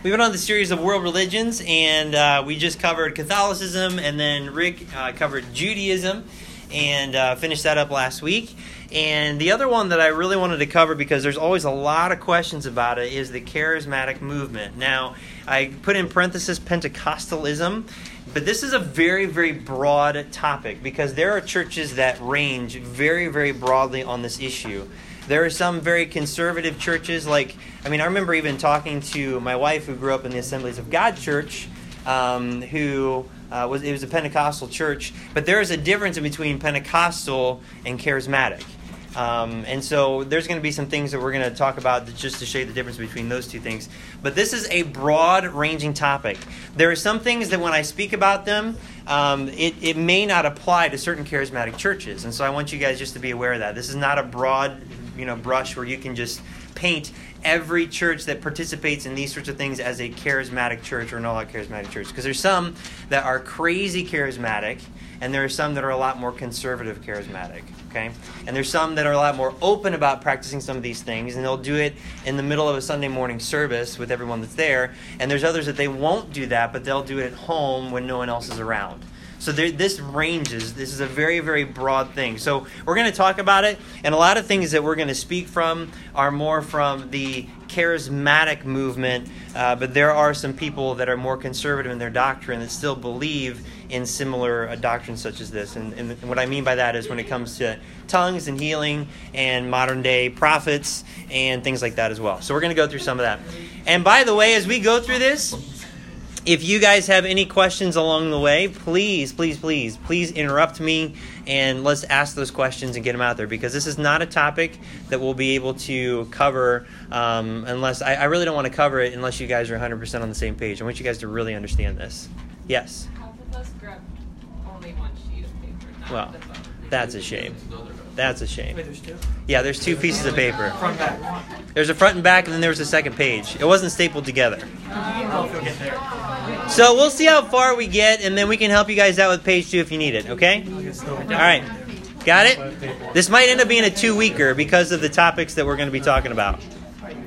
We've been on the series of world religions, and uh, we just covered Catholicism, and then Rick uh, covered Judaism, and uh, finished that up last week. And the other one that I really wanted to cover, because there's always a lot of questions about it, is the charismatic movement. Now, I put in parenthesis Pentecostalism, but this is a very, very broad topic because there are churches that range very, very broadly on this issue. There are some very conservative churches, like, I mean, I remember even talking to my wife who grew up in the Assemblies of God church, um, who uh, was, it was a Pentecostal church, but there is a difference between Pentecostal and charismatic. Um, and so there's going to be some things that we're going to talk about just to show you the difference between those two things. But this is a broad ranging topic. There are some things that when I speak about them, um, it, it may not apply to certain charismatic churches. And so I want you guys just to be aware of that. This is not a broad you know brush where you can just paint every church that participates in these sorts of things as a charismatic church or an all charismatic church. Because there's some that are crazy charismatic, and there are some that are a lot more conservative charismatic. Okay? And there's some that are a lot more open about practicing some of these things, and they'll do it in the middle of a Sunday morning service with everyone that's there. And there's others that they won't do that, but they'll do it at home when no one else is around. So there, this ranges. This is a very, very broad thing. So we're going to talk about it, and a lot of things that we're going to speak from are more from the charismatic movement, uh, but there are some people that are more conservative in their doctrine that still believe in similar uh, doctrines such as this. And, and, what I mean by that is when it comes to tongues and healing and modern day prophets and things like that as well. So we're going to go through some of that. And by the way, as we go through this, if you guys have any questions along the way, please, please, please, please interrupt me and let's ask those questions and get them out there because this is not a topic that we'll be able to cover um, unless I, I, really don't want to cover it unless you guys are 100% on the same page. I want you guys to really understand this. Yes? Well, that's a shame. That's a shame. Wait, there's two? Yeah, there's two pieces of paper. Front back. There's a front and back, and then there was a second page. It wasn't stapled together. Oh, if you'll get there. So we'll see how far we get, and then we can help you guys out with page two if you need it. Okay? All right. Got it? This might end up being a two weeker because of the topics that we're going to be talking about.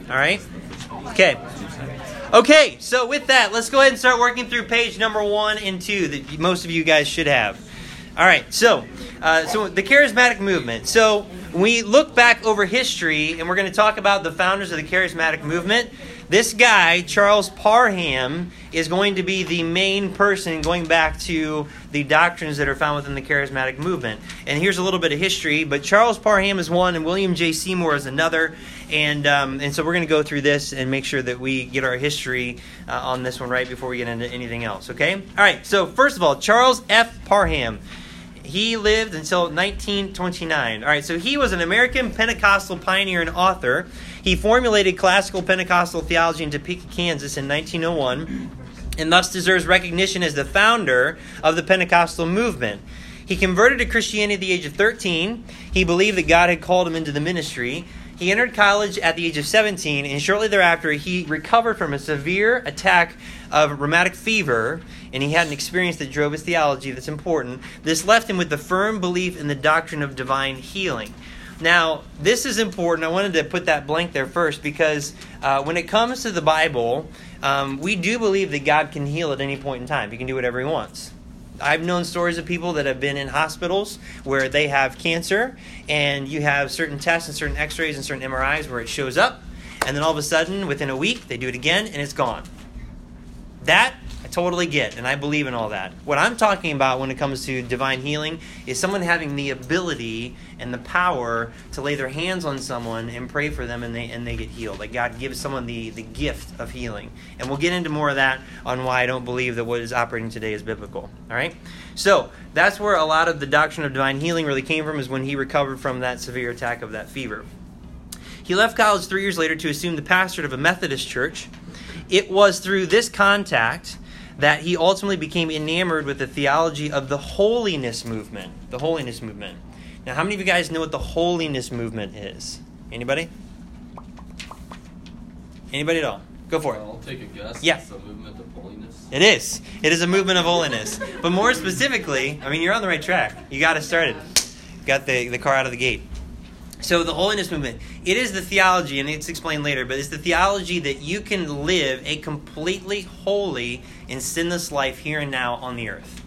All right? Okay. Okay, so with that, let's go ahead and start working through page number one and two that most of you guys should have. All right, so uh, so the charismatic movement. So we look back over history, and we're going to talk about the founders of the charismatic movement. This guy, Charles Parham, is going to be the main person going back to the doctrines that are found within the charismatic movement. And here's a little bit of history, but Charles Parham is one, and William J. Seymour is another. And, um, and so we're going to go through this and make sure that we get our history uh, on this one right before we get into anything else, okay? All right, so first of all, Charles F. Parham. He lived until 1929. All right, so he was an American Pentecostal pioneer and author. He formulated classical Pentecostal theology in Topeka, Kansas in 1901, and thus deserves recognition as the founder of the Pentecostal movement. He converted to Christianity at the age of 13. He believed that God had called him into the ministry. He entered college at the age of 17, and shortly thereafter, he recovered from a severe attack of rheumatic fever, and he had an experience that drove his theology that's important. This left him with the firm belief in the doctrine of divine healing. Now, this is important. I wanted to put that blank there first because uh, when it comes to the Bible, um, we do believe that God can heal at any point in time. He can do whatever He wants. I've known stories of people that have been in hospitals where they have cancer, and you have certain tests and certain x rays and certain MRIs where it shows up, and then all of a sudden, within a week, they do it again and it's gone. That totally get, and I believe in all that. What I'm talking about when it comes to divine healing is someone having the ability and the power to lay their hands on someone and pray for them and they, and they get healed. Like God gives someone the, the gift of healing. And we'll get into more of that on why I don't believe that what is operating today is biblical. All right? So that's where a lot of the doctrine of divine healing really came from, is when he recovered from that severe attack of that fever. He left college three years later to assume the pastorate of a Methodist church. It was through this contact that he ultimately became enamored with the theology of the holiness movement. The holiness movement. Now, how many of you guys know what the holiness movement is? Anybody? Anybody at all? Go for it. I'll take a guess. Yeah. It's a movement of holiness. It is. It is a movement of holiness. But more specifically, I mean, you're on the right track. You got it started. Got the, the car out of the gate. So the holiness movement, it is the theology, and it's explained later, but it's the theology that you can live a completely holy and sinless life here and now on the earth.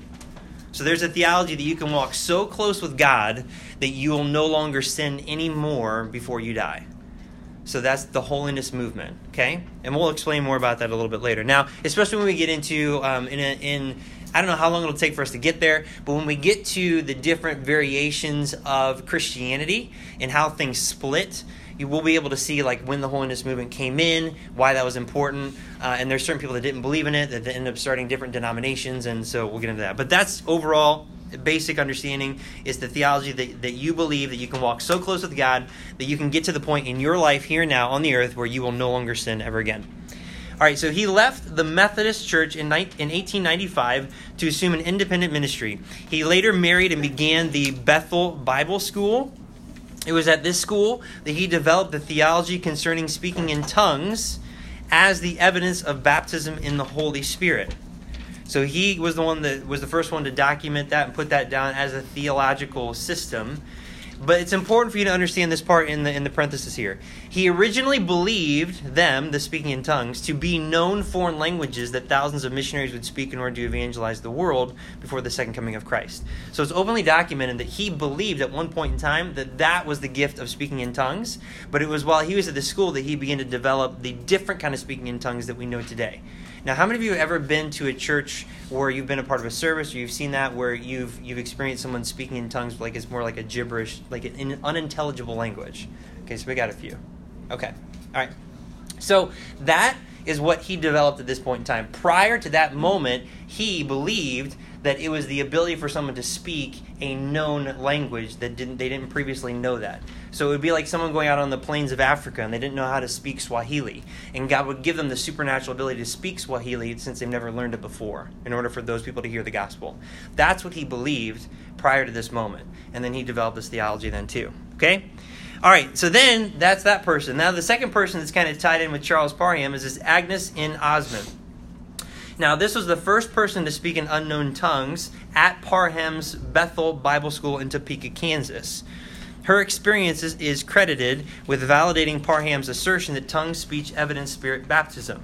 So there's a theology that you can walk so close with God that you will no longer sin anymore before you die. So that's the holiness movement, okay? And we'll explain more about that a little bit later. Now, especially when we get into um, in, a, in I don't know how long it'll take for us to get there, but when we get to the different variations of Christianity and how things split, you will be able to see like when the holiness movement came in, why that was important, uh, and there's certain people that didn't believe in it that ended up starting different denominations, and so we'll get into that. But that's overall basic understanding is the theology that, that you believe that you can walk so close with God that you can get to the point in your life here now on the earth where you will no longer sin ever again. All right, so he left the Methodist Church in, in 1895 to assume an independent ministry. He later married and began the Bethel Bible School. It was at this school that he developed the theology concerning speaking in tongues as the evidence of baptism in the Holy Spirit. So he was the one that was the first one to document that and put that down as a theological system. But it's important for you to understand this part in the in the parenthesis here. He originally believed them, the speaking in tongues, to be known foreign languages that thousands of missionaries would speak in order to evangelize the world before the second coming of Christ. So it's openly documented that he believed at one point in time that that was the gift of speaking in tongues. But it was while he was at the school that he began to develop the different kind of speaking in tongues that we know today. Now, how many of you have ever been to a church where you've been a part of a service or you've seen that where you've you've experienced someone speaking in tongues like it's more like a gibberish, like an unintelligible language? Okay, so we got a few. Okay, all right. So that is what he developed at this point in time. Prior to that moment, he believed that it was the ability for someone to speak a known language that didn't they didn't previously know that. So it would be like someone going out on the plains of Africa and they didn't know how to speak Swahili, and God would give them the supernatural ability to speak Swahili since they've never learned it before in order for those people to hear the gospel. That's what he believed prior to this moment. And then he developed this theology then too. Okay? All right, so then that's that person. Now the second person that's kind of tied in with Charles Parham is this Agnes in Ozman. Now, this was the first person to speak in unknown tongues at Parham's Bethel Bible School in Topeka, Kansas. Her experience is credited with validating Parham's assertion that tongue speech evidenced spirit baptism.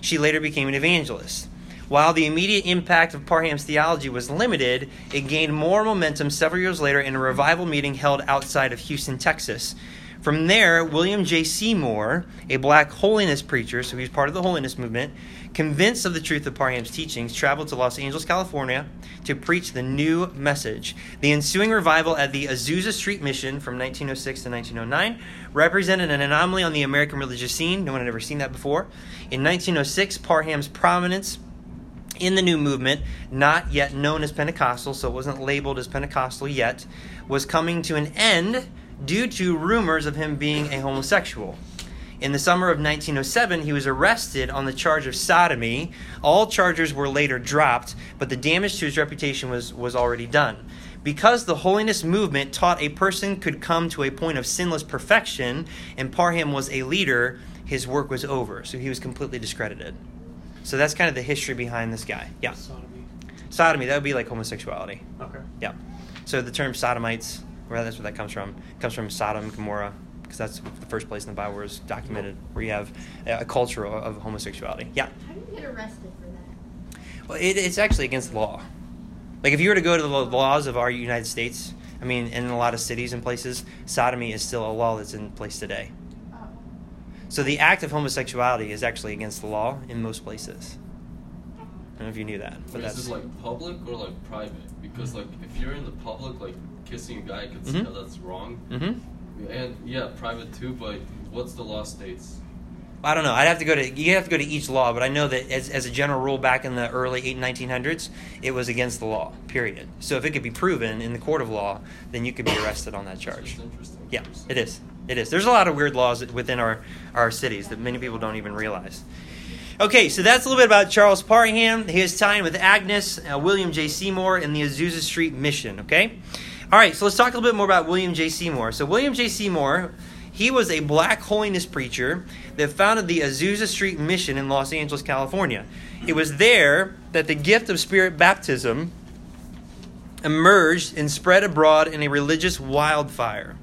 She later became an evangelist. While the immediate impact of Parham's theology was limited, it gained more momentum several years later in a revival meeting held outside of Houston, Texas. From there, William J. Seymour, a black holiness preacher, so he was part of the holiness movement, convinced of the truth of Parham's teachings, traveled to Los Angeles, California to preach the new message. The ensuing revival at the Azusa Street Mission from 1906 to 1909 represented an anomaly on the American religious scene. No one had ever seen that before. In 1906, Parham's prominence in the new movement, not yet known as Pentecostal, so it wasn't labeled as Pentecostal yet, was coming to an end due to rumors of him being a homosexual. In the summer of 1907, he was arrested on the charge of sodomy. All charges were later dropped, but the damage to his reputation was, was already done. Because the holiness movement taught a person could come to a point of sinless perfection, and Parham was a leader, his work was over. So he was completely discredited. So that's kind of the history behind this guy. Yeah. Sodomy. Sodomy, that would be like homosexuality. Okay. Yeah. So the term sodomites, where that's where that comes from, It comes from Sodom, and Gomorrah, because that's the first place in the Bible where it's documented where you have a culture of homosexuality. Yeah. How do you get arrested for that? Well, it, it's actually against the law. Like if you were to go to the laws of our United States, I mean, in a lot of cities and places, sodomy is still a law that's in place today. Oh. So the act of homosexuality is actually against the law in most places. I don't know if you knew that, but Wait, that's is this like public or like private? Because like if you're in the public, like kissing a guy, I could see Mhm. how that's wrong. hmm And yeah, private too. But what's the law states? I don't know. I'd have to go to you have to go to each law, but I know that as, as a general rule, back in the early 8 1900s, it was against the law. Period. So if it could be proven in the court of law, then you could be arrested on that charge. Yeah, it is. It is. There's a lot of weird laws within our, our cities that many people don't even realize. Okay, so that's a little bit about Charles Parham, his time with Agnes, uh, William J. Seymour, and the Azusa Street Mission. Okay? All right, so let's talk a little bit more about William J. Seymour. So, William J. Seymour, he was a black holiness preacher that founded the Azusa Street Mission in Los Angeles, California. It was there that the gift of spirit baptism emerged and spread abroad in a religious wildfire.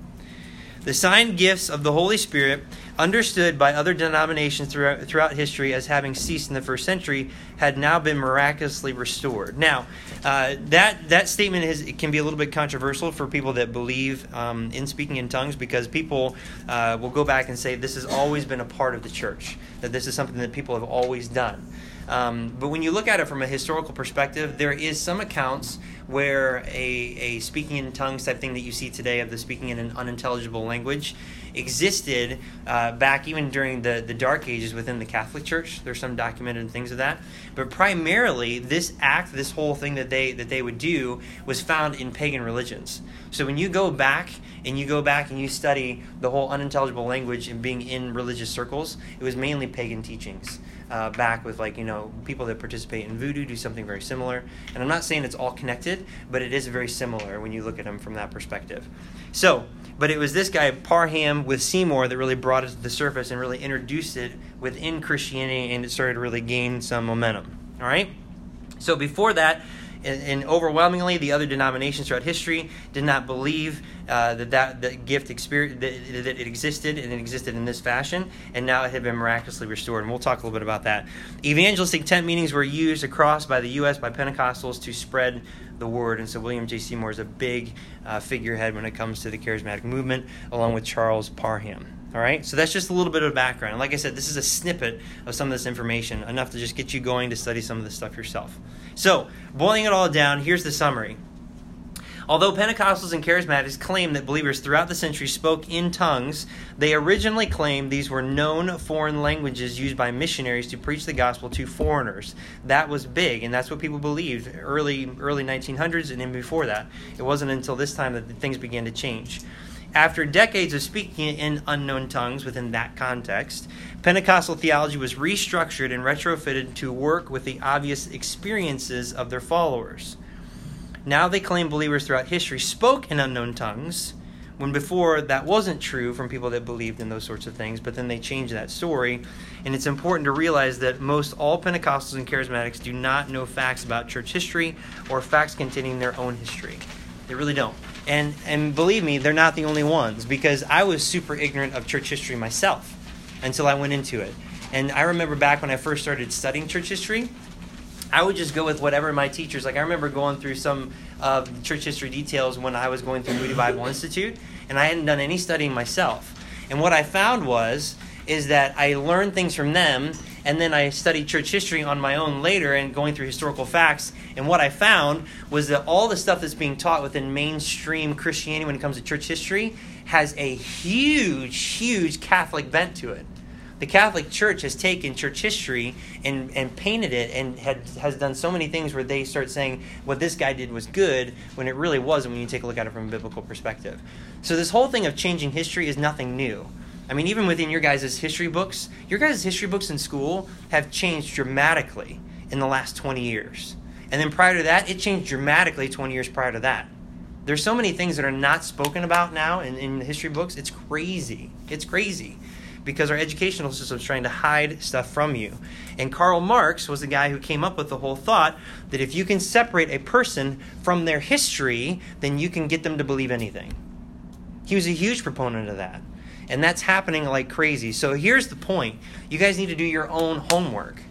The sign gifts of the Holy Spirit, understood by other denominations throughout, throughout history as having ceased in the first century, had now been miraculously restored. Now, uh, that that statement is can be a little bit controversial for people that believe um, in speaking in tongues because people uh, will go back and say this has always been a part of the church, that this is something that people have always done. Um, but when you look at it from a historical perspective, there is some accounts where a, a speaking in tongues type thing that you see today of the speaking in an unintelligible language existed uh, back even during the, the dark ages within the Catholic Church. There's some documented things of that. But primarily, this act, this whole thing that they that they would do, was found in pagan religions. So when you go back and you go back and you study the whole unintelligible language and being in religious circles, it was mainly pagan teachings uh, back with like you know people that participate in voodoo do something very similar. And i'm not saying it's all connected but it is very similar when you look at them from that perspective. So but it was this guy parham with seymour that really brought it to the surface and really introduced it within christianity and it started to really gain some momentum. All right? So before that and overwhelmingly the other denominations throughout history did not believe uh, that that the gift experience that, that it existed and it existed in this fashion and now it had been miraculously restored. And we'll talk a little bit about that. Evangelistic tent meetings were used across by the us by pentecostals to spread the word. And so william j. Seymour is a big uh, figurehead when it comes to the charismatic movement along with charles parham all right, so that's just a little bit of background. Like I said, this is a snippet of some of this information, enough to just get you going to study some of this stuff yourself. So, boiling it all down, here's the summary. Although Pentecostals and Charismatics claim that believers throughout the century spoke in tongues, they originally claimed these were known foreign languages used by missionaries to preach the gospel to foreigners. That was big, and that's what people believed early early 1900s and even before that. It wasn't until this time that things began to change. After decades of speaking in unknown tongues within that context, Pentecostal theology was restructured and retrofitted to work with the obvious experiences of their followers. Now they claim believers throughout history spoke in unknown tongues, when before that wasn't true from people that believed in those sorts of things, but then they changed that story. And it's important to realize that most all Pentecostals and Charismatics do not know facts about church history or facts containing their own history. They really don't. And and believe me, they're not the only ones because I was super ignorant of church history myself until I went into it. And I remember back when I first started studying church history, I would just go with whatever my teachers like. I remember going through some of the church history details when I was going through Moody Bible Institute, and I hadn't done any studying myself. And what I found was is that I learned things from them, and then I studied church history on my own later and going through historical facts. And what I found was that all the stuff that's being taught within mainstream Christianity when it comes to church history has a huge, huge Catholic bent to it. The Catholic Church has taken church history and, and painted it and had, has done so many things where they start saying what this guy did was good when it really wasn't when you take a look at it from a biblical perspective. So, this whole thing of changing history is nothing new. I mean, even within your guys' history books, your guys' history books in school have changed dramatically in the last 20 years. And then prior to that, it changed dramatically 20 years prior to that. There's so many things that are not spoken about now in, in the history books. It's crazy. It's crazy because our educational system is trying to hide stuff from you. And Karl Marx was the guy who came up with the whole thought that if you can separate a person from their history, then you can get them to believe anything. He was a huge proponent of that. And that's happening like crazy. So here's the point you guys need to do your own homework.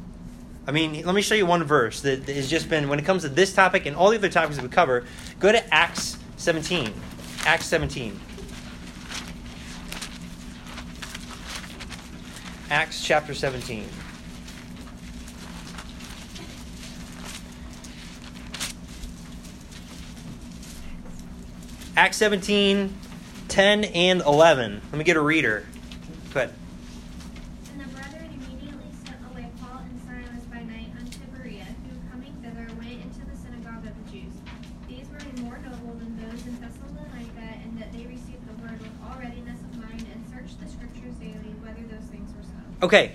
I mean, let me show you one verse that has just been, when it comes to this topic and all the other topics that we cover, go to Acts 17. Acts 17. Acts chapter 17. Acts 17, 10 and 11. Let me get a reader. Go ahead. And the brethren immediately sent away Paul and Silas by night unto Berea, who coming thither went into the synagogue of the Jews. These were more noble than those in Thessalonica, in that they received the word with all readiness of mind, and searched the scriptures daily whether those things were so. Okay,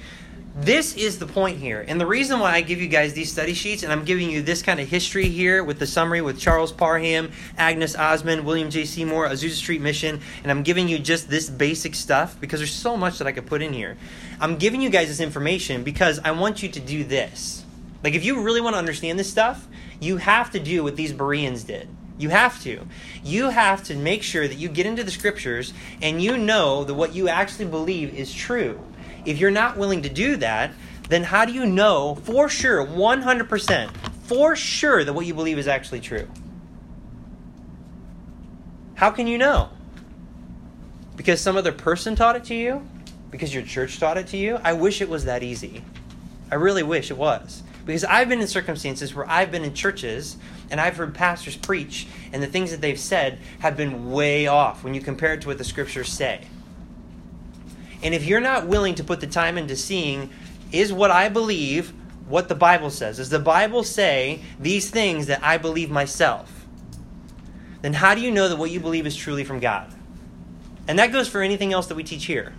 this is the point here. And the reason why I give you guys these study sheets and I'm giving you this kind of history here with the summary with Charles Parham, Agnes Ozman, William J. Seymour, Azusa Street Mission, and I'm giving you just this basic stuff because there's so much that I could put in here. I'm giving you guys this information because I want you to do this. Like, if you really want to understand this stuff, you have to do what these Bereans did. You have to. You have to make sure that you get into the scriptures and you know that what you actually believe is true. If you're not willing to do that, then how do you know for sure, 100%, for sure that what you believe is actually true? How can you know? Because some other person taught it to you? Because your church taught it to you? I wish it was that easy. I really wish it was. Because I've been in circumstances where I've been in churches and I've heard pastors preach, and the things that they've said have been way off when you compare it to what the scriptures say. And if you're not willing to put the time into seeing, is what I believe what the Bible says? Does the Bible say these things that I believe myself? Then how do you know that what you believe is truly from God? And that goes for anything else that we teach here.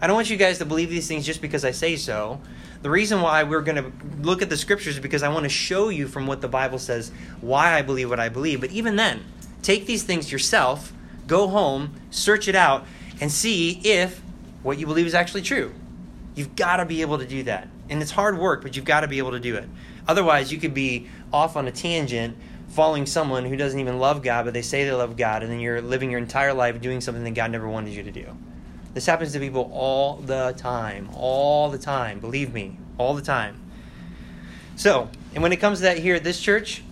I don't want you guys to believe these things just because I say so. The reason why we're going to look at the scriptures is because I want to show you from what the Bible says why I believe what I believe. But even then, take these things yourself, go home, search it out, and see if what you believe is actually true. You've got to be able to do that. And it's hard work, but you've got to be able to do it. Otherwise, you could be off on a tangent following someone who doesn't even love God, but they say they love God, and then you're living your entire life doing something that God never wanted you to do. This happens to people all the time. All the time. Believe me, all the time. So, and when it comes to that here at this church,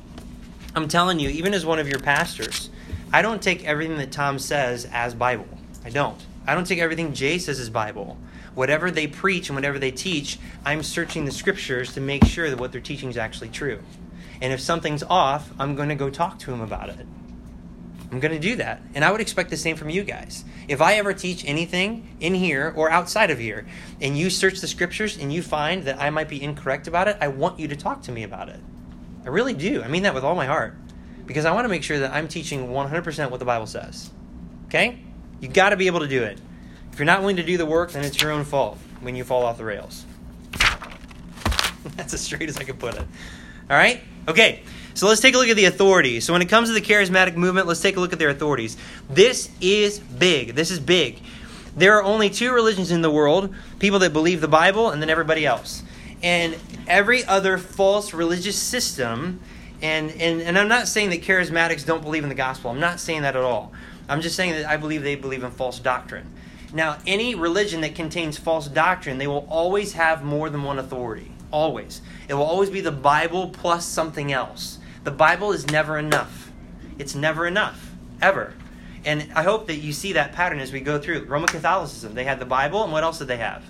I'm telling you, even as one of your pastors, I don't take everything that Tom says as Bible. I don't. I don't take everything Jay says as Bible. Whatever they preach and whatever they teach, I'm searching the scriptures to make sure that what they're teaching is actually true. And if something's off, I'm going to go talk to him about it. I'm going to do that. And I would expect the same from you guys. If I ever teach anything in here or outside of here, and you search the scriptures and you find that I might be incorrect about it, I want you to talk to me about it. I really do. I mean that with all my heart. Because I want to make sure that I'm teaching 100% what the Bible says. Okay? You got to be able to do it. If you're not willing to do the work, then it's your own fault when you fall off the rails. That's as straight as I can put it. All right? Okay. So let's take a look at the authorities. So when it comes to the charismatic movement, let's take a look at their authorities. This is big. This is big. There are only two religions in the world people that believe the Bible and then everybody else. And every other false religious system, and, and, and I'm not saying that charismatics don't believe in the gospel. I'm not saying that at all. I'm just saying that I believe they believe in false doctrine. Now, any religion that contains false doctrine, they will always have more than one authority. Always. It will always be the Bible plus something else. The Bible is never enough. It's never enough, ever. And I hope that you see that pattern as we go through. Roman Catholicism, they had the Bible, and what else did they have?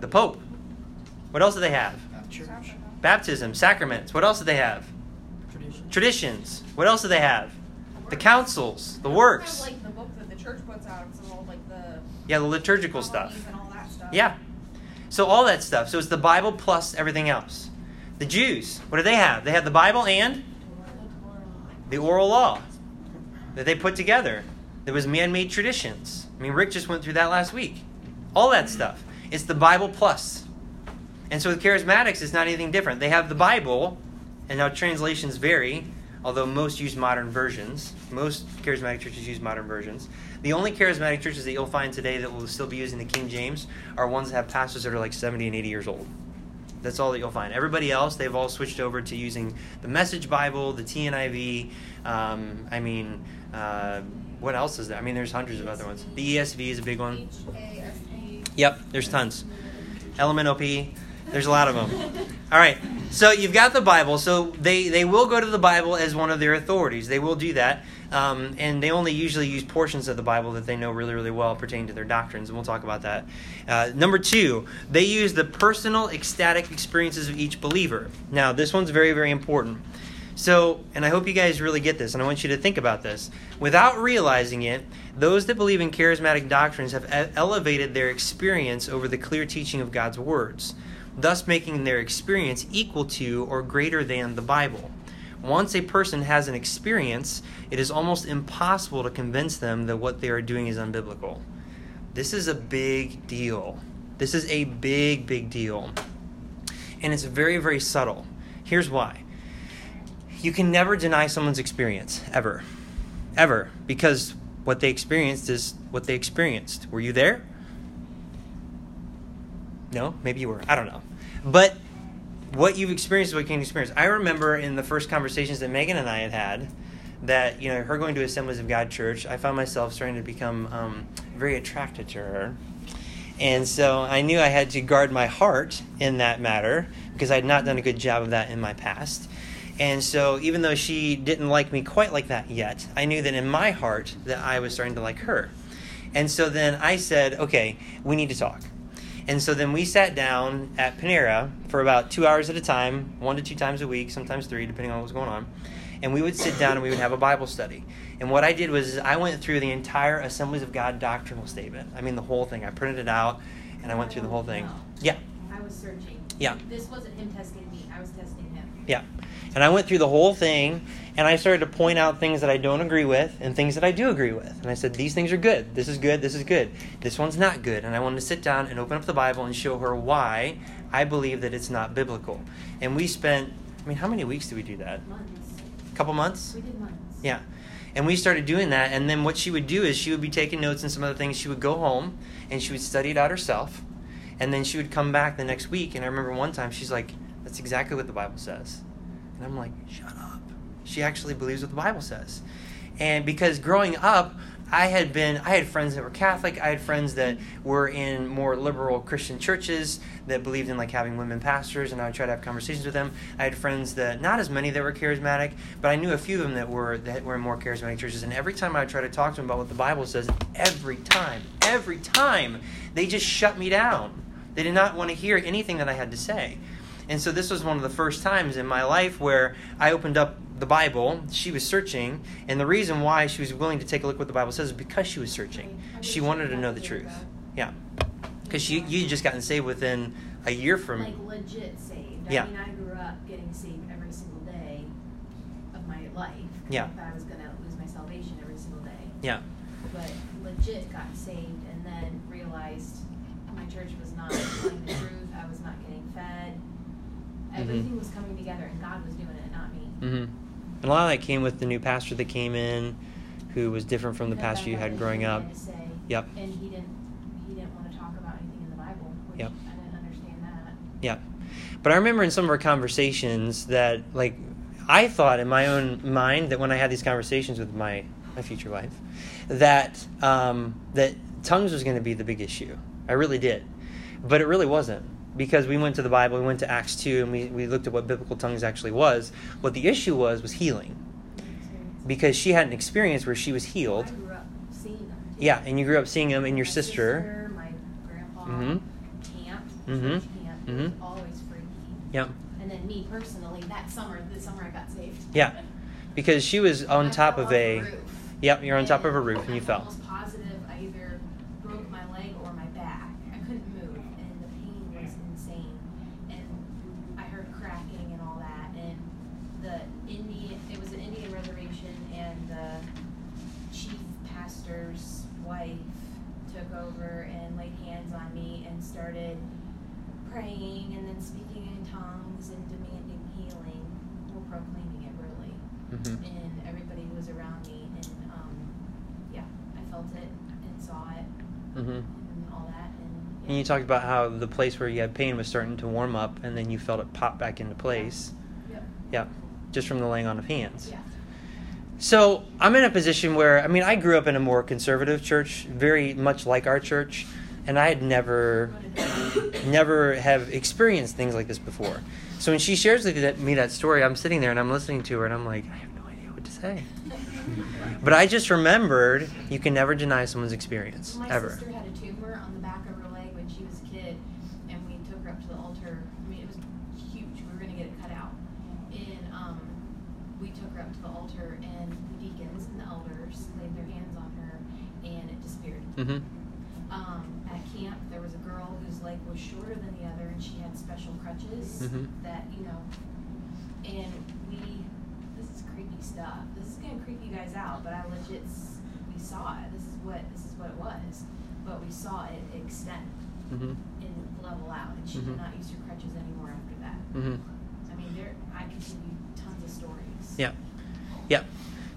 The Pope. What else did they have? Church. Baptism, sacraments. What else did they have? Tradition. Traditions. What else did they have? The councils, the works. Kind of like the book that the church puts out. It's all like the Yeah, the liturgical stuff. and all that stuff. Yeah. So all that stuff. So it's the Bible plus everything else. The Jews, what do they have? They have the Bible and the oral law that they put together. There was man-made traditions. I mean, Rick just went through that last week. All that stuff. It's the Bible plus. And so with charismatics, it's not anything different. They have the Bible, and now translations vary, although most use modern versions. Most charismatic churches use modern versions. The only charismatic churches that you'll find today that will still be using the King James are ones that have pastors that are like 70 and 80 years old. That's all that you'll find. Everybody else, they've all switched over to using the Message Bible, the TNIV. Um, I mean, uh, what else is there? I mean, there's hundreds of other ones. The ESV is a big one. Yep, there's tons. LMNOP, there's a lot of them. All right, so you've got the Bible. So they, they will go to the Bible as one of their authorities. They will do that. Um, and they only usually use portions of the Bible that they know really, really well pertaining to their doctrines. And we'll talk about that. Uh, number two, they use the personal ecstatic experiences of each believer. Now, this one's very, very important. So, and I hope you guys really get this, and I want you to think about this. Without realizing it, those that believe in charismatic doctrines have elevated their experience over the clear teaching of God's words, thus making their experience equal to or greater than the Bible. Once a person has an experience, it is almost impossible to convince them that what they are doing is unbiblical. This is a big deal. This is a big, big deal. And it's very, very subtle. Here's why you can never deny someone's experience, ever. Ever. Because what they experienced is what they experienced. Were you there? No? Maybe you were. I don't know. But what you've experienced is what you can experience. I remember in the first conversations that Megan and I had had, that you know her going to Assemblies of God Church, I found myself starting to become um, very attracted to her, and so I knew I had to guard my heart in that matter because I had not done a good job of that in my past. And so even though she didn't like me quite like that yet, I knew that in my heart that I was starting to like her. And so then I said, okay, we need to talk. And so then we sat down at Panera for about two hours at a time, one to two times a week, sometimes three, depending on what was going on. And we would sit down and we would have a Bible study. And what I did was I went through the entire Assemblies of God doctrinal statement. I mean, the whole thing. I printed it out and I went through the whole thing. Yeah, I was searching. Yeah. This wasn't him testing me. I was testing him. yeah. And I went through the whole thing and I started to point out things that I don't agree with and things that I do agree with. And I said, these things are good. This is good. This is good. This one's not good. And I wanted to sit down and open up the Bible and show her why I believe that it's not biblical. And we spent, I mean, how many weeks did we do that? Months. A couple months? We did months. Yeah. And we started doing that. And then what she would do is she would be taking notes and some other things. She would go home and she would study it out herself. And then she would come back the next week. And I remember one time she's like, that's exactly what the Bible says. And I'm like, shut up. She actually believes what the Bible says. And because growing up, I had been, I had friends that were Catholic. I had friends that were in more liberal Christian churches that believed in like having women pastors, and I would try to have conversations with them. I had friends that, not as many that were charismatic, but I knew a few of them that were that were in more charismatic churches. And every time I would try to talk to them about what the Bible says, every time, every time, they just shut me down. They did not want to hear anything that I had to say. And so this was one of the first times in my life where I opened up the Bible. She was searching, and the reason why she was willing to take a look at what the Bible says is because she was searching. She wanted to know the truth. Yeah, because you you just gotten saved within a year from. Like legit saved. Yeah. I mean, I grew up getting saved every single day of my life. Yeah. If I was gonna lose my salvation every single day. Yeah, But legit got saved and then realized my church was not telling the truth. I was not getting fed. Everything was coming together, and God was doing it, not me. hmm And a lot of that came with the new pastor that came in, who was different from the Then pastor you had growing up. say, Yep. And he didn't. He didn't want to talk about anything in the Bible, which Yep. I didn't understand that. Yeah. But I remember in some of our conversations that, like, I thought in my own mind that when I had these conversations with my, my future wife, that, um, that tongues was going to be the big issue. I really did. But it really wasn't. Because we went to the Bible, we went to Acts 2, and we, we looked at what biblical tongues actually was. What the issue was, was healing. Because she had an experience where she was healed. I grew up seeing them. Yeah, and you grew up seeing them and your My sister. my grandpa, Mhm. camp, Mhm. church camp. Mhm. always freaky. Yeah. And then me personally, that summer, the summer I got saved. Yeah. Because she was on I top of a. roof. Yep, you're on top of a roof and you fell. almost positive I either broke my leg or my back. I couldn't move, and the pain was insane. And I heard cracking and all that. And the Indian, it was an Indian reservation, and the chief pastor's wife took over and laid hands on me and started praying and then speaking in tongues and demanding healing, or proclaiming it really. Hmm and everybody was around me and um, yeah i felt it and saw it hmm and all that and, And you talked about how the place where you had pain was starting to warm up, and then you felt it pop back into place. yep. Yeah, just from the laying on of hands. yeah. So I'm in a position where I mean I grew up in a more conservative church, very much like our church, and I had never, never have experienced things like this before. So when she shares with me that story, I'm sitting there and I'm listening to her, and I'm like, I have no idea what to say. But I just remembered you can never deny someone's experience my ever. sister had a tumor on the back of her leg when she was a kid and we took her up to the altar i mean it was huge we were going to get it cut out and um, we took her up to the altar and the deacons and the elders laid their hands on her and it disappeared hmm um, at camp, there was a girl whose leg was shorter than the other, and she had special crutches Mhm. that you know. And we, this is creepy stuff. This is gonna creep you guys out, but I legit, we saw it. This is what this is what it was, but we saw it extend hmm and level out, and she Mhm. did not use her crutches anymore after that. hmm I mean, there, I could give you tons of stories. Yeah. Yeah.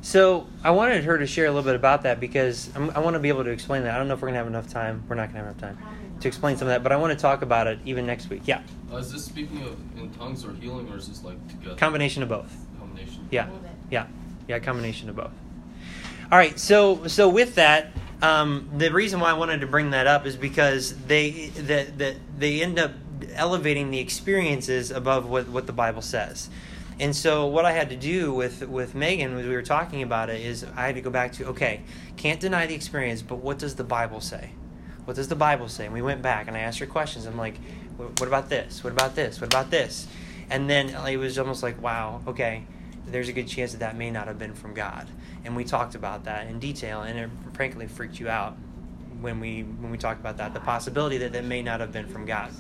So I wanted her to share a little bit about that because I'm, I want to be able to explain that. I don't know if we're going to have enough time. We're not going to have enough time Probably. To explain some of that, but I want to talk about it even next week. Yeah. Uh, is this speaking of in tongues or healing, or is this like together? Combination of both. Combination. Yeah. All of it. Yeah. Yeah, combination of both. All right, so so with that, um, the reason why I wanted to bring that up is because they that that they end up elevating the experiences above what what the Bible says. And so what I had to do with with Megan as we were talking about it is I had to go back to okay, can't deny the experience, but what does the Bible say? What does the Bible say? And we went back and I asked her questions. I'm like, what about this? What about this? What about this? And then it was almost like, wow, okay, there's a good chance that that may not have been from God. And we talked about that in detail, and it frankly freaked you out when we when we talked about that, the possibility that that may not have been from God.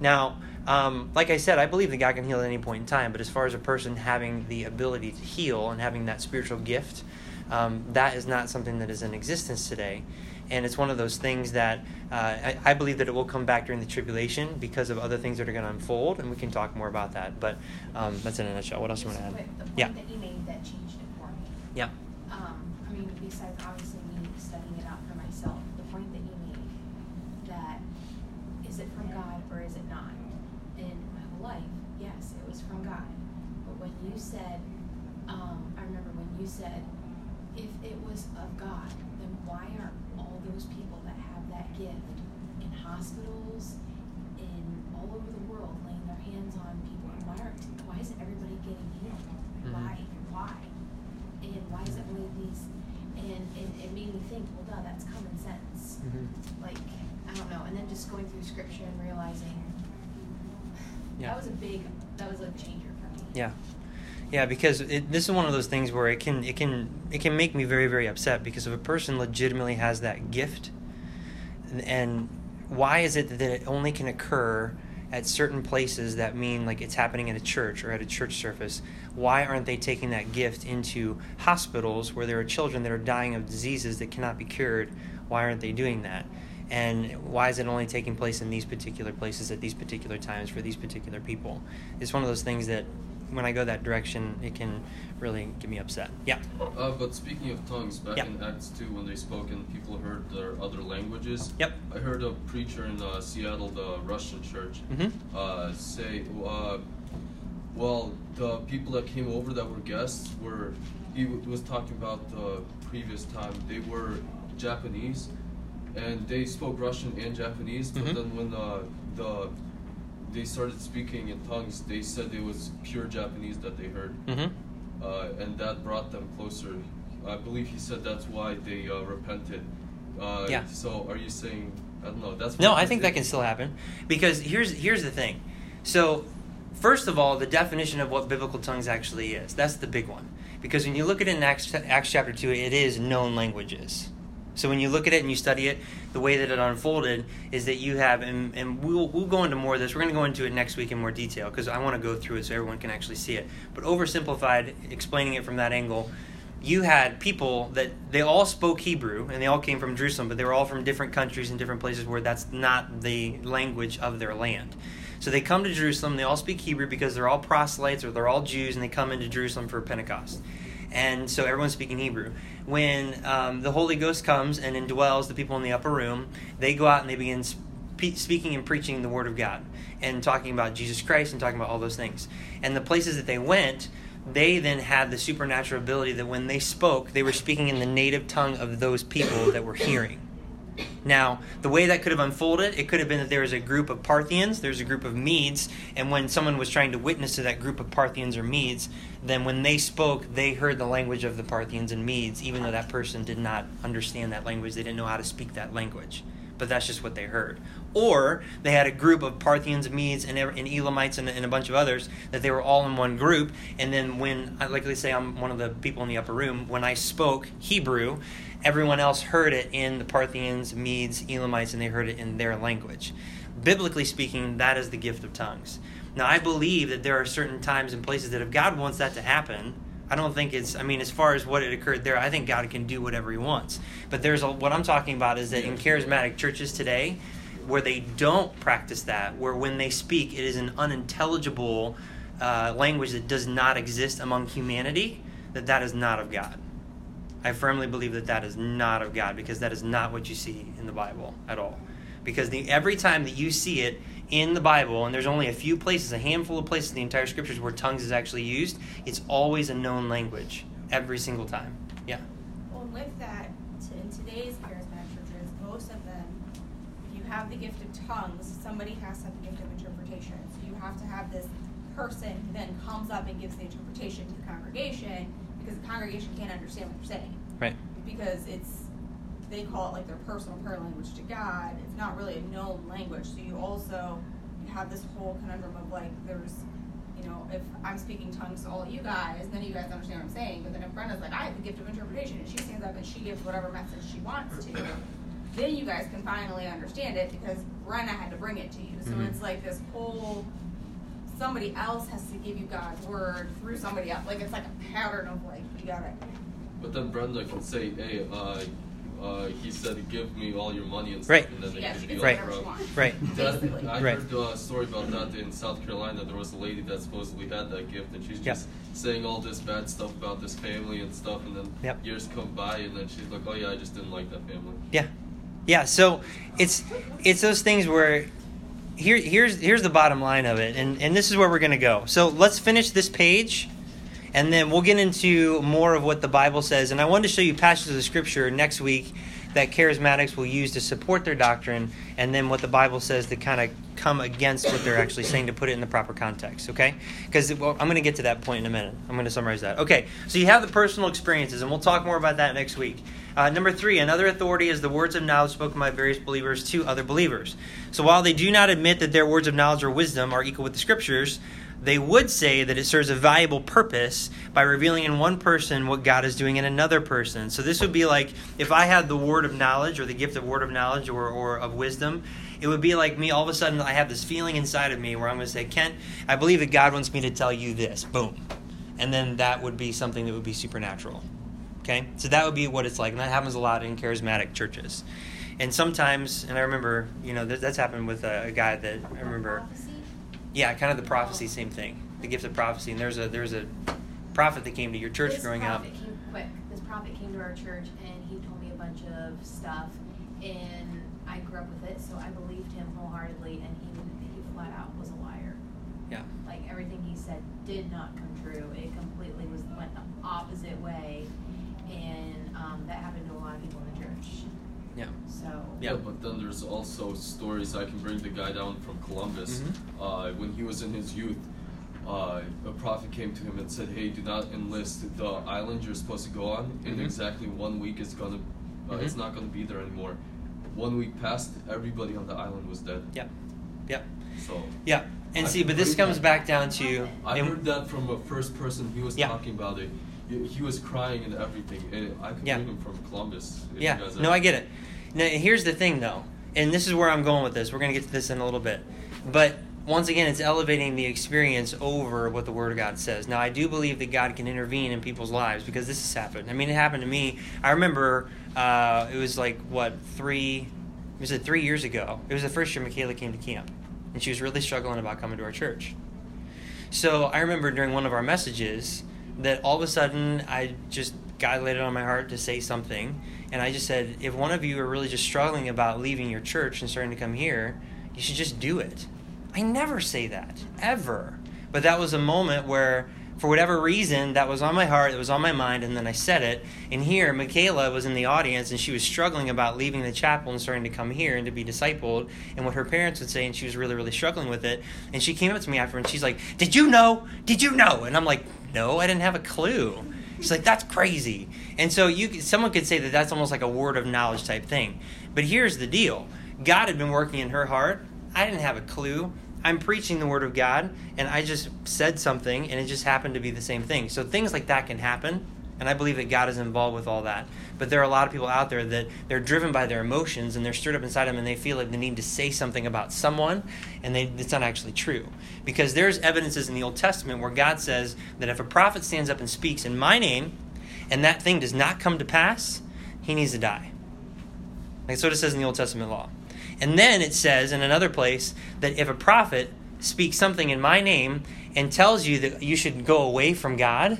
Now, um, like I said, I believe that God can heal at any point in time, but as far as a person having the ability to heal and having that spiritual gift, um, that is not something that is in existence today. And it's one of those things that uh, I, I, believe that it will come back during the tribulation because of other things that are going to unfold, and we can talk more about that. But um, that's in a nutshell. What else do you want to add? The point yeah. that you made that changed it for me. Yeah. Um, I mean, besides obviously me studying it out for myself, the point that you made that is it from God or is it not? In my whole life, yes, it was from God. But when you said, um, I remember when you said, if it was of God, then why are all those people that have that gift in hospitals, in all over the world, laying their hands on people? And why aren't why isn't everybody getting healed? Mhm. Why? Why? And why is it only these? And, and it made me think, well, duh, that's common sense. Mm-hmm. Like, I don't know. And then just going through scripture and realizing Yeah. that was a big, that was a changer for me. Yeah, yeah, because it, this is one of those things where it can it can it can make me very very upset because if a person legitimately has that gift, and why is it that it only can occur at certain places that mean like it's happening at a church or at a church service? Why aren't they taking that gift into hospitals where there are children that are dying of diseases that cannot be cured? Why aren't they doing that? and why is it only taking place in these particular places at these particular times for these particular people it's one of those things that when i go that direction it can really get me upset yeah Uh, but speaking of tongues, back Yeah. in Acts 2, when they spoke and people heard their other languages, Yep. I heard a preacher in uh, Seattle, the Russian church, Mhm. uh, say, uh, well, the people that came over that were guests were, he w- was talking about the previous time, they were Japanese, and they spoke Russian and Japanese, but Mhm. then when uh, the they started speaking in tongues, they said it was pure Japanese that they heard mm-hmm. uh, and that brought them closer. I believe he said that's why they uh, repented. Uh, Yeah. So are you saying I don't know? That's No, I think that can still happen because here's here's the thing. So, first of all, the definition of what biblical tongues actually is. That's the big one. Because when you look at it in Acts, Acts chapter 2, it is known languages. So when you look at it and you study it, the way that it unfolded is that you have, and, and we'll, we'll go into more of this. We're going to go into it next week in more detail because I want to go through it so everyone can actually see it. But oversimplified, explaining it from that angle, you had people that they all spoke Hebrew and they all came from Jerusalem, but they were all from different countries and different places where that's not the language of their land. So they come to Jerusalem, they all speak Hebrew because they're all proselytes or they're all Jews and they come into Jerusalem for Pentecost. And so everyone's speaking Hebrew. When um, the Holy Ghost comes and indwells the people in the upper room, they go out and they begin spe- speaking and preaching the Word of God and talking about Jesus Christ and talking about all those things. And the places that they went, they then had the supernatural ability that when they spoke, they were speaking in the native tongue of those people that were hearing. Now, the way that could have unfolded, it could have been that there was a group of Parthians, there's a group of Medes, and when someone was trying to witness to that group of Parthians or Medes, then when they spoke, they heard the language of the Parthians and Medes, even though that person did not understand that language, they didn't know how to speak that language. But that's just what they heard. Or they had a group of Parthians, Medes, and, and Elamites, and, and a bunch of others that they were all in one group. And then when, like let's say I'm one of the people in the upper room, when I spoke Hebrew, everyone else heard it in the Parthians, Medes, Elamites, and they heard it in their language. Biblically speaking, that is the gift of tongues. Now, I believe that there are certain times and places that if God wants that to happen, I don't think it's, I mean, as far as what it occurred there, I think God can do whatever He wants. But there's a, what I'm talking about is that in charismatic churches today, where they don't practice that, where when they speak, it is an unintelligible uh, language that does not exist among humanity, that that is not of God. I firmly believe that that is not of God because that is not what you see in the Bible at all. Because the, every time that you see it in the Bible, and there's only a few places, a handful of places in the entire scriptures where tongues is actually used, it's always a known language. every single time. Yeah. Well, with that, in today's charismatic churches, most of them, if you have the gift of tongues, somebody has to have the gift of interpretation. So you have to have this person who then comes up and gives the interpretation to the congregation congregation can't understand what you're saying. Right. Because it's, they call it like their personal prayer language to God. It's not really a known language. So you also you have this whole conundrum of like, there's, you know, if I'm speaking tongues to all of you guys, none of you guys understand what I'm saying. But then if Brenda's like, I have the gift of interpretation, and she stands up and she gives whatever message she wants to, then you guys can finally understand it because Brenda had to bring it to you. So Mhm. it's like this whole somebody else has to give you God's word through somebody else. Like it's like a pattern of like you gotta. But then Brenda can say, hey, uh, uh, he said, give me all your money and stuff, Right. and then they Yeah, give you can all say Right. whatever she the wants. Right. That, I Right. heard a story about that in South Carolina. There was a lady that supposedly had that gift, and she's Yep. just saying all this bad stuff about this family and stuff, and then Yep. years come by, and then she's like, "Oh yeah, I just didn't like that family." Yeah, yeah. So it's it's those things where here here's here's the bottom line of it, and and this is where we're gonna go. So let's finish this page, and then we'll get into more of what the Bible says. And I wanted to show you passages of Scripture next week that charismatics will use to support their doctrine, and then what the Bible says to kind of come against what they're actually saying to put it in the proper context. Okay? Because well, I'm going to get to that point in a minute. I'm going to summarize that. Okay. So you have the personal experiences, and we'll talk more about that next week. Uh, number three, another authority is the words of knowledge spoken by various believers to other believers. So while they do not admit that their words of knowledge or wisdom are equal with the scriptures, they would say that it serves a valuable purpose by revealing in one person what God is doing in another person. So this would be like if I had the word of knowledge or the gift of word of knowledge or, or of wisdom, it would be like me all of a sudden I have this feeling inside of me where I'm going to say, Kent, I believe that God wants me to tell you this. Boom. And then that would be something that would be supernatural. Okay? So that would be what it's like. And that happens a lot in charismatic churches. And sometimes, and I remember, you know, that's happened with a, a guy that I remember. Yeah, kind of the prophecy, same thing. The gift of prophecy. And there's a there's a prophet that came to your church this growing up. Came quick. This prophet came to our church and he told me a bunch of stuff, and I grew up with it, so I believed him wholeheartedly, and he he flat out was a liar. Yeah. Like everything he said did not come true. It completely was went the opposite way, and um, that happened to a lot of people in the church. Yeah. So Yeah. Yeah, but then there's also stories. I can bring the guy down from Columbus. Mhm. Uh, when he was in his youth, uh, a prophet came to him and said, "Hey, do not enlist. The island you're supposed to go on in Mhm. exactly one week is gonna, uh, it's Mhm. not gonna be there anymore." One week passed, everybody on the island was dead. Yeah. Yeah. So Yeah. And I see, but this comes that. back down to. I heard that from a first person. He was Yeah. talking about it. He, was crying and everything. And I could Yeah. bring him from Columbus. if you Yeah, guys no, I get it. Now, here's the thing, though, and this is where I'm going with this. We're going to get to this in a little bit. But once again, it's elevating the experience over what the Word of God says. Now, I do believe that God can intervene in people's lives because this has happened. I mean, it happened to me. I remember uh, it was like, what, three, was it three years ago? It was the first year Michaela came to camp, and she was really struggling about coming to our church. So I remember during one of our messages that all of a sudden I just God laid it on my heart to say something, and I just said, if one of you are really just struggling about leaving your church and starting to come here, you should just do it. I never say that ever, but that was a moment where. For whatever reason, that was on my heart, it was on my mind, and then I said it. And here, Michaela was in the audience, and she was struggling about leaving the chapel and starting to come here and to be discipled, and what her parents would say, and she was really, really struggling with it. And she came up to me after, and she's like, "Did you know? Did you know?" And I'm like, "No, I didn't have a clue." She's like, "That's crazy." And so you, someone could say that that's almost like a word of knowledge type thing. But here's the deal: God had been working in her heart. I didn't have a clue. I'm preaching the word of God, and I just said something, and it just happened to be the same thing. So things like that can happen, and I believe that God is involved with all that. But there are a lot of people out there that they're driven by their emotions, and they're stirred up inside them, and they feel like they need to say something about someone, and they, it's not actually true. Because there's evidences in the Old Testament where God says that if a prophet stands up and speaks in my name, and that thing does not come to pass, he needs to die. That's so it says in the Old Testament law. And then it says in another place that if a prophet speaks something in my name and tells you that you should go away from God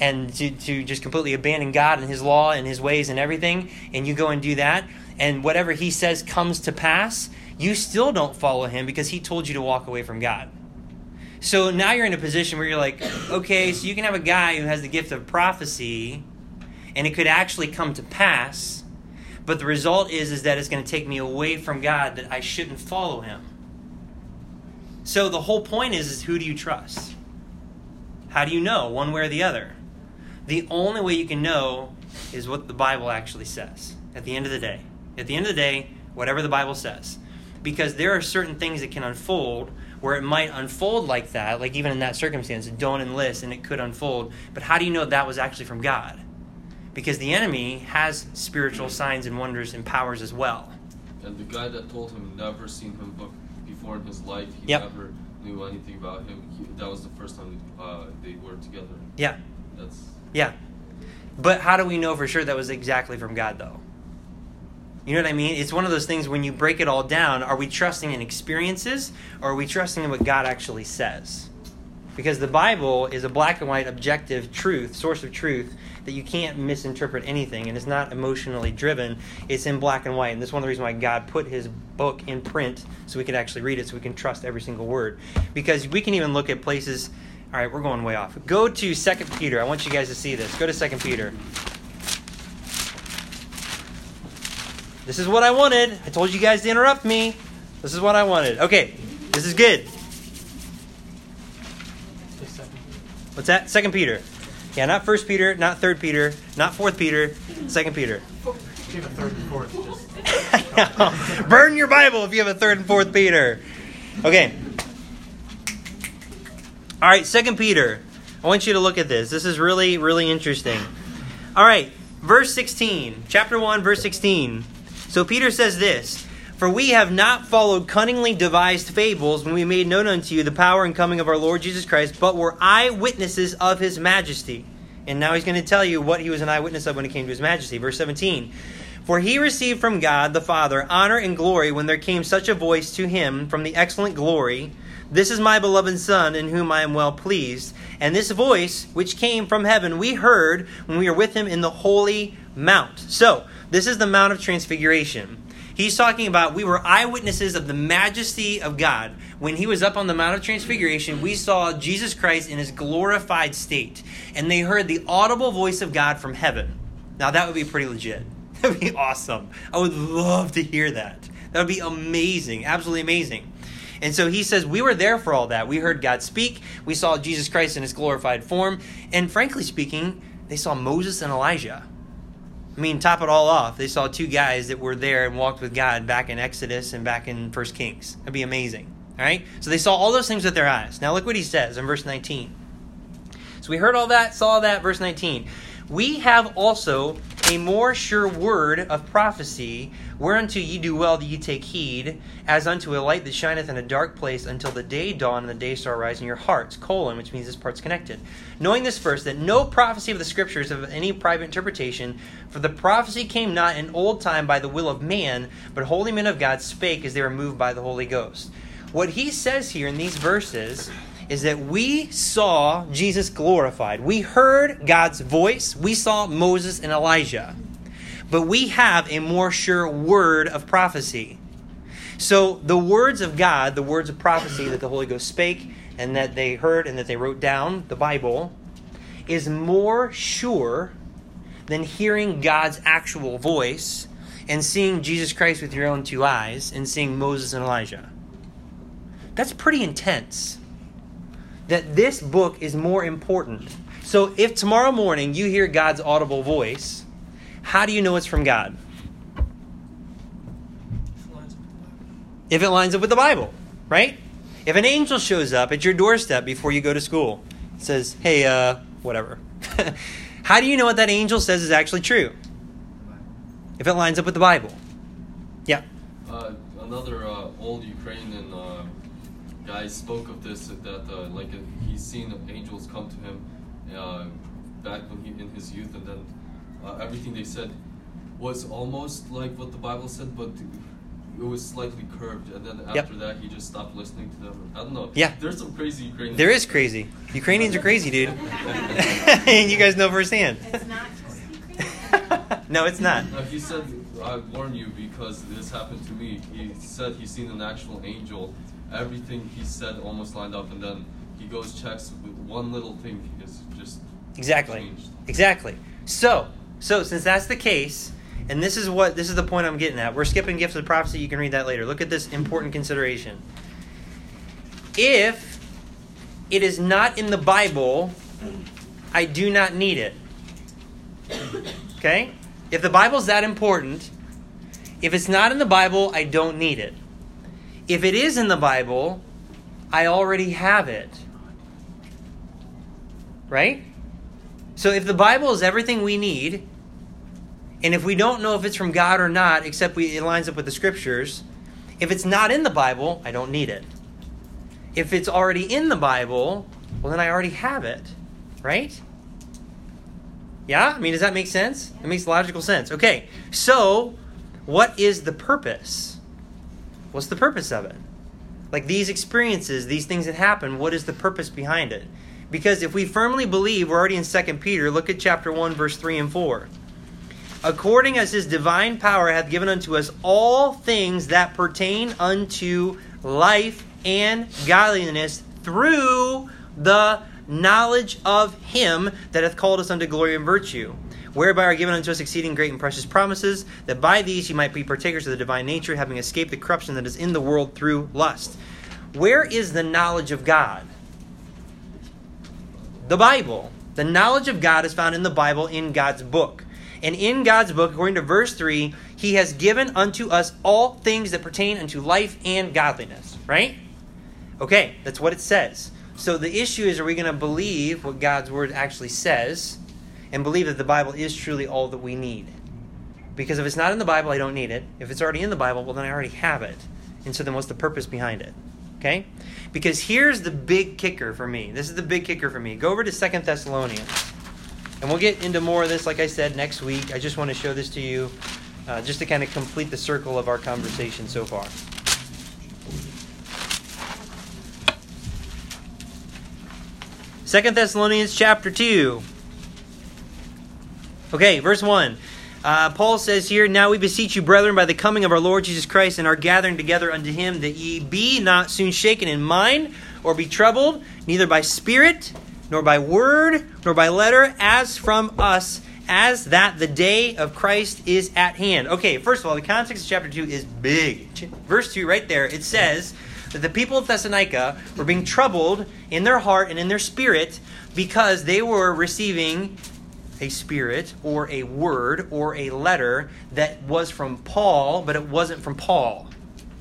and to, to just completely abandon God and his law and his ways and everything, and you go and do that, and whatever he says comes to pass, you still don't follow him because he told you to walk away from God. So now you're in a position where you're like, okay, so you can have a guy who has the gift of prophecy, and it could actually come to pass, but the result is is that it's going to take me away from God that I shouldn't follow Him. So the whole point is, is who do you trust? How do you know one way or the other? The only way you can know is what the Bible actually says. At the end of the day, at the end of the day, whatever the Bible says, because there are certain things that can unfold where it might unfold like that, like even in that circumstance, don't enlist and it could unfold. But how do you know that was actually from God? Because the enemy has spiritual signs and wonders and powers as well. And the guy that told him never seen him before in his life, he Yep. never knew anything about him. He, that was the first time uh, they were together. Yeah, That's yeah. But how do we know for sure that was exactly from God, though? You know what I mean? It's one of those things when you break it all down, are we trusting in experiences or are we trusting in what God actually says? Because the Bible is a black and white objective truth, source of truth, that you can't misinterpret anything, and it's not emotionally driven. It's in black and white. And this is one of the reasons why God put his book in print so we could actually read it, so we can trust every single word. Because we can even look at places. All right, we're going way off. Go to Second Peter. I want you guys to see this. Go to Second Peter. This is what I wanted. I told you guys to interrupt me. This is what I wanted. Okay, this is good. What's that? Second Peter. Yeah, not First Peter, not Third Peter, not Fourth Peter, Second Peter. You have a third and fourth, just Burn your Bible if you have a Third and Fourth Peter. Okay. All right, Second Peter. I want you to look at this. This is really, really interesting. All right, verse 16, chapter 1, verse 16. So Peter says this For we have not followed cunningly devised fables when we made known unto you the power and coming of our Lord Jesus Christ, but were eyewitnesses of his majesty. And now he's going to tell you what he was an eyewitness of when it came to his majesty. Verse 17. For he received from God the Father honor and glory when there came such a voice to him from the excellent glory This is my beloved Son, in whom I am well pleased. And this voice, which came from heaven, we heard when we were with him in the holy mount. So, this is the Mount of Transfiguration. He's talking about we were eyewitnesses of the majesty of God. When he was up on the Mount of Transfiguration, we saw Jesus Christ in his glorified state. And they heard the audible voice of God from heaven. Now, that would be pretty legit. That would be awesome. I would love to hear that. That would be amazing. Absolutely amazing. And so he says, We were there for all that. We heard God speak. We saw Jesus Christ in his glorified form. And frankly speaking, they saw Moses and Elijah. I mean, top it all off, they saw two guys that were there and walked with God back in Exodus and back in First Kings. That'd be amazing. All right? So they saw all those things with their eyes. Now look what he says in verse 19. So we heard all that, saw that, verse 19. We have also a more sure word of prophecy, whereunto ye do well that ye take heed, as unto a light that shineth in a dark place until the day dawn and the day star rise in your hearts. Colon, which means this part's connected. Knowing this first, that no prophecy of the scriptures of any private interpretation, for the prophecy came not in old time by the will of man, but holy men of God spake as they were moved by the Holy Ghost. What he says here in these verses is that we saw Jesus glorified. We heard God's voice. We saw Moses and Elijah. But we have a more sure word of prophecy. So the words of God, the words of prophecy that the Holy Ghost spake and that they heard and that they wrote down, the Bible, is more sure than hearing God's actual voice and seeing Jesus Christ with your own two eyes and seeing Moses and Elijah. That's pretty intense that this book is more important. So if tomorrow morning you hear God's audible voice, how do you know it's from God? If it lines up with the Bible, right? If an angel shows up at your doorstep before you go to school, says, "Hey, uh, whatever." how do you know what that angel says is actually true? If it lines up with the Bible. Yeah. Uh, another uh, old Ukrainian uh, guy spoke of this that uh, like uh, he's seen angels come to him uh, back when he in his youth, and then uh, everything they said was almost like what the Bible said, but it was slightly curved. And then after Yep. that, he just stopped listening to them. I don't know. Yeah. there's some crazy Ukrainians. There is crazy. Ukrainians are crazy, dude. and you guys know firsthand. It's not no, it's not. Uh, he said, "I warn you because this happened to me." He said he's seen an actual angel. Everything he said almost lined up, and then he goes checks with one little thing is just Exactly. changed. Exactly. So, so since that's the case, and this is what this is the point I'm getting at. We're skipping gifts of prophecy. You can read that later. Look at this important consideration. If it is not in the Bible, I do not need it. Okay? If the Bible's that important, if it's not in the Bible, I don't need it. If it is in the Bible, I already have it. Right? So if the Bible is everything we need, and if we don't know if it's from God or not, except we, it lines up with the scriptures, if it's not in the Bible, I don't need it. If it's already in the Bible, well, then I already have it. Right? Yeah? I mean, does that make sense? It makes logical sense. Okay, so what is the purpose? What's the purpose of it? Like these experiences, these things that happen, what is the purpose behind it? Because if we firmly believe, we're already in 2 Peter, look at chapter 1, verse 3 and 4. According as his divine power hath given unto us all things that pertain unto life and godliness through the knowledge of him that hath called us unto glory and virtue, whereby are given unto us exceeding great and precious promises, that by these ye might be partakers of the divine nature, having escaped the corruption that is in the world through lust. Where is the knowledge of God? The Bible. The knowledge of God is found in the Bible, in God's book. And in God's book, according to verse 3, He has given unto us all things that pertain unto life and godliness. Right? Okay, that's what it says. So the issue is are we going to believe what God's word actually says and believe that the Bible is truly all that we need? Because if it's not in the Bible, I don't need it. If it's already in the Bible, well, then I already have it. And so then what's the purpose behind it? Okay? Because here's the big kicker for me. This is the big kicker for me. Go over to Second Thessalonians. And we'll get into more of this, like I said, next week. I just want to show this to you uh, just to kind of complete the circle of our conversation so far. Second Thessalonians chapter 2. Okay, verse 1. Uh, Paul says here, Now we beseech you, brethren, by the coming of our Lord Jesus Christ and our gathering together unto him, that ye be not soon shaken in mind, or be troubled, neither by spirit, nor by word, nor by letter, as from us, as that the day of Christ is at hand. Okay, first of all, the context of chapter 2 is big. Verse 2, right there, it says that the people of Thessalonica were being troubled in their heart and in their spirit because they were receiving a spirit or a word or a letter that was from Paul, but it wasn't from Paul.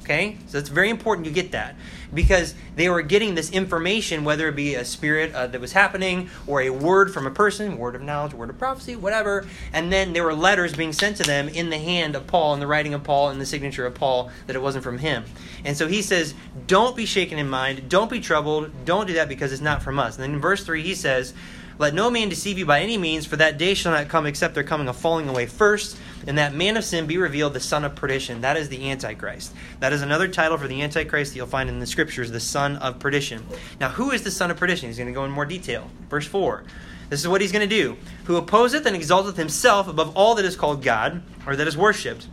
Okay? So it's very important you get that. Because they were getting this information, whether it be a spirit uh, that was happening or a word from a person, word of knowledge, word of prophecy, whatever. And then there were letters being sent to them in the hand of Paul, in the writing of Paul, in the signature of Paul, that it wasn't from him. And so he says, Don't be shaken in mind, don't be troubled, don't do that because it's not from us. And then in verse 3, he says, let no man deceive you by any means, for that day shall not come except there coming a falling away first, and that man of sin be revealed, the son of perdition. That is the Antichrist. That is another title for the Antichrist that you'll find in the scriptures, the son of perdition. Now, who is the son of perdition? He's going to go in more detail. Verse 4. This is what he's going to do. Who opposeth and exalteth himself above all that is called God, or that is worshipped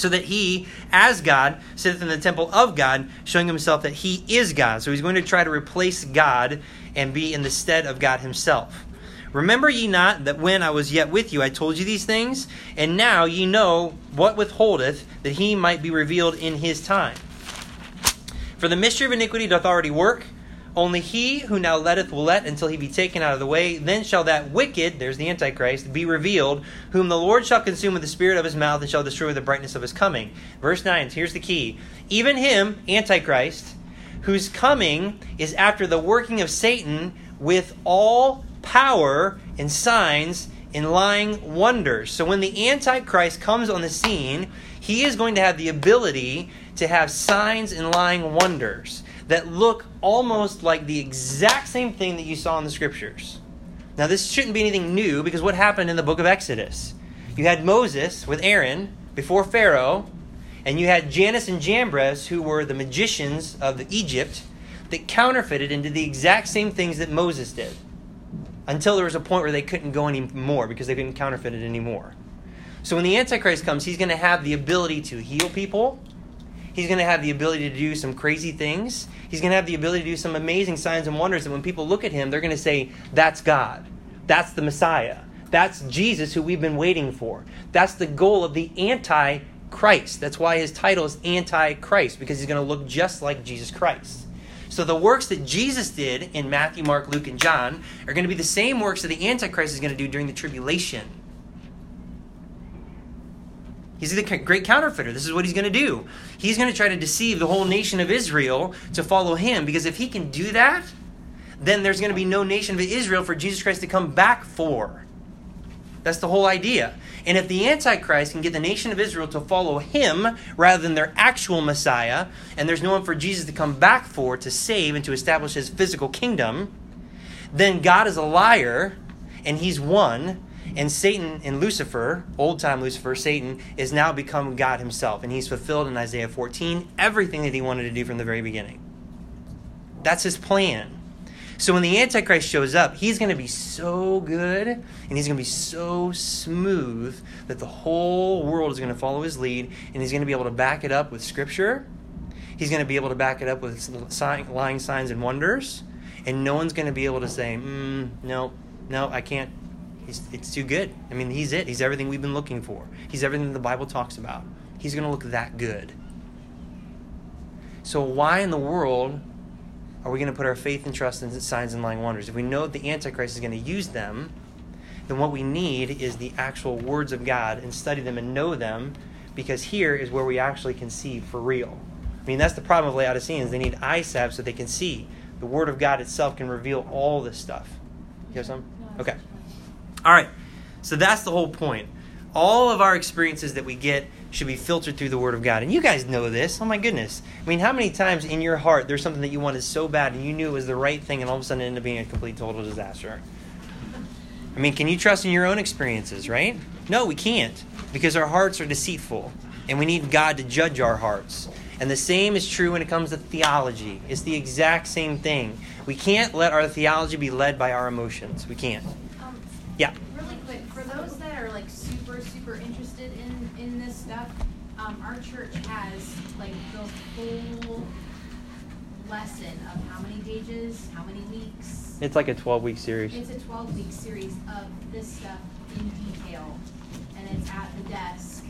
so that he, as God, sitteth in the temple of God, showing himself that he is God. So he's going to try to replace God and be in the stead of God himself. Remember ye not that when I was yet with you I told you these things? And now ye know what withholdeth, that he might be revealed in his time. For the mystery of iniquity doth already work. Only he who now letteth will let until he be taken out of the way. Then shall that wicked, there's the Antichrist, be revealed, whom the Lord shall consume with the spirit of his mouth and shall destroy with the brightness of his coming. Verse 9, here's the key. Even him, Antichrist, whose coming is after the working of Satan with all power and signs and lying wonders. So when the Antichrist comes on the scene, he is going to have the ability to have signs and lying wonders that look almost like the exact same thing that you saw in the scriptures. Now, this shouldn't be anything new because what happened in the book of Exodus? You had Moses with Aaron before Pharaoh, and you had Jannes and Jambres, who were the magicians of Egypt, that counterfeited and did the exact same things that Moses did. Until there was a point where they couldn't go anymore because they couldn't counterfeit it anymore. So when the Antichrist comes, he's going to have the ability to heal people He's going to have the ability to do some crazy things. He's going to have the ability to do some amazing signs and wonders. And when people look at him, they're going to say, That's God. That's the Messiah. That's Jesus who we've been waiting for. That's the goal of the Antichrist. That's why his title is Antichrist, because he's going to look just like Jesus Christ. So the works that Jesus did in Matthew, Mark, Luke, and John are going to be the same works that the Antichrist is going to do during the tribulation. He's the great counterfeiter. This is what he's going to do. He's going to try to deceive the whole nation of Israel to follow him because if he can do that, then there's going to be no nation of Israel for Jesus Christ to come back for. That's the whole idea. And if the Antichrist can get the nation of Israel to follow him rather than their actual Messiah, and there's no one for Jesus to come back for to save and to establish his physical kingdom, then God is a liar and he's won. And Satan and Lucifer, old time Lucifer, Satan, is now become God himself. And he's fulfilled in Isaiah 14 everything that he wanted to do from the very beginning. That's his plan. So when the Antichrist shows up, he's going to be so good and he's going to be so smooth that the whole world is going to follow his lead and he's going to be able to back it up with Scripture. He's going to be able to back it up with lying signs and wonders. And no one's going to be able to say, mm, no, no, I can't. He's, it's too good. I mean, he's it. He's everything we've been looking for. He's everything the Bible talks about. He's going to look that good. So, why in the world are we going to put our faith and trust in signs and lying wonders? If we know the Antichrist is going to use them, then what we need is the actual words of God and study them and know them because here is where we actually can see for real. I mean, that's the problem of Laodiceans. They need salve so they can see. The Word of God itself can reveal all this stuff. You have some? Okay. All right. So that's the whole point. All of our experiences that we get should be filtered through the Word of God. And you guys know this. Oh my goodness. I mean, how many times in your heart there's something that you wanted so bad and you knew it was the right thing and all of a sudden it ended up being a complete total disaster? I mean, can you trust in your own experiences, right? No, we can't because our hearts are deceitful and we need God to judge our hearts. And the same is true when it comes to theology. It's the exact same thing. We can't let our theology be led by our emotions. We can't. Yeah. Really quick, for those that are like super, super interested in, in this stuff, um, our church has like the whole lesson of how many pages, how many weeks. It's like a 12 week series. It's a twelve week series of this stuff in detail, and it's at the desk.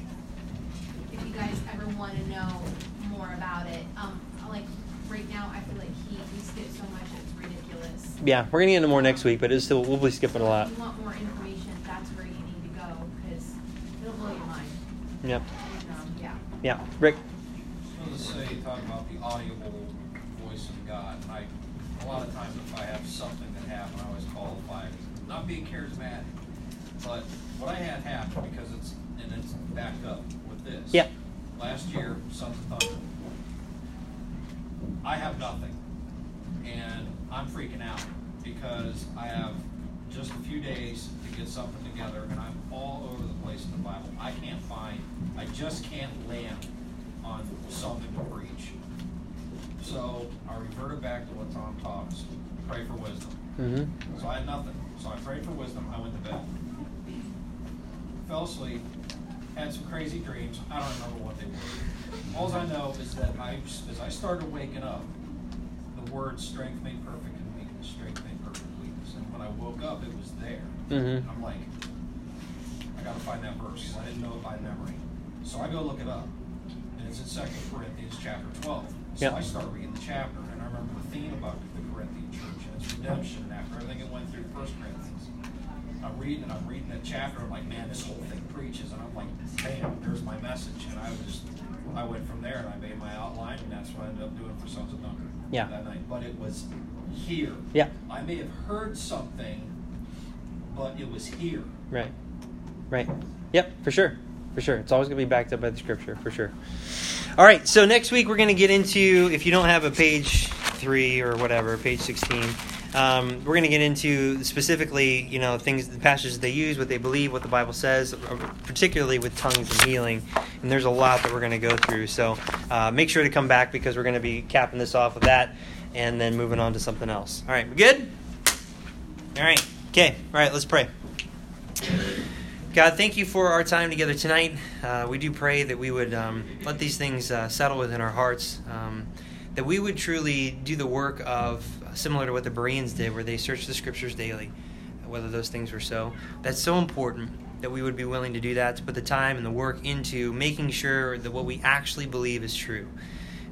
If you guys ever wanna know more about it, um, like, right now, I feel like he, we skip so much. Yeah, we're going to get into more next week, but it's still, we'll be skipping a lot. If you want more information, that's where you need to go, because it'll blow your mind. Yep. And, um, yeah. Yeah. Rick? I was gonna say, talk about the audible voice of God. I, a lot of times if I have something that happened, I always qualify, not being charismatic, but what I had happen, because it's, and it's backed up with this. Yeah. Last year, Sons of Thunder. I have nothing. And I'm freaking out because I have just a few days to get something together and I'm all over the place in the Bible. I can't find, I just can't land on something to preach. So I reverted back to what Tom talks, pray for wisdom. Mm-hmm. So I had nothing. So I prayed for wisdom. I went to bed. Fell asleep. Had some crazy dreams. I don't remember what they were. All I know is that I, as I started waking up, word strength made perfect in weakness, strength made perfect weakness. And when I woke up, it was there. Mhm. I'm like, I gotta find that verse I didn't know it by memory. So I go look it up, and it's in Second Corinthians chapter 12. So Yep. I start reading the chapter, and I remember the theme about the Corinthian church and its redemption, and after everything it went through First Corinthians. I'm reading, and I'm reading that chapter, I'm like, man, this whole thing preaches, and I'm like, bam, there's my message, and I was just, I went from there, and I made my outline, and that's what I ended up doing for Sons of Thunder Yeah. But it was here. Yeah. I may have heard something, but it was here. Right. Right. Yep, for sure. For sure. It's always going to be backed up by the scripture, for sure. All right, so next week we're going to get into, if you don't have a page 3 or whatever, page 16, um, we're going to get into specifically, you know, things, the passages they use, what they believe, what the Bible says, uh, particularly with tongues and healing. And there's a lot that we're going to go through. So uh, make sure to come back because we're going to be capping this off with that and then moving on to something else. All right, we good? All right. Okay. All right, let's pray. God, thank you for our time together tonight. Uh, we do pray that we would um, let these things uh, settle within our hearts, um, that we would truly do the work of, similar to what the Bereans did, where they searched the scriptures daily, whether those things were so. That's so important that we would be willing to do that, to put the time and the work into making sure that what we actually believe is true.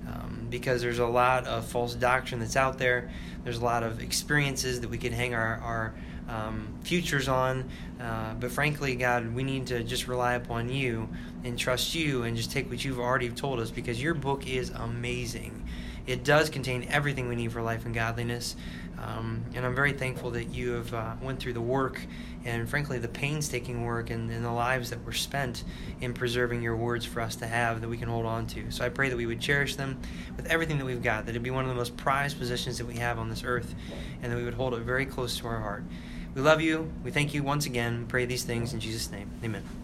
Um, because there's a lot of false doctrine that's out there, there's a lot of experiences that we can hang our, our um, futures on. Uh, but frankly, God, we need to just rely upon you and trust you and just take what you've already told us because your book is amazing. It does contain everything we need for life and godliness. Um, and I'm very thankful that you have uh, went through the work and frankly the painstaking work and, and, the lives that were spent in preserving your words for us to have that we can hold on to. So I pray that we would cherish them with everything that we've got, that it'd be one of the most prized possessions that we have on this earth, and that we would hold it very close to our heart. We love you. We thank you once again. Pray these things in Jesus' name. Amen.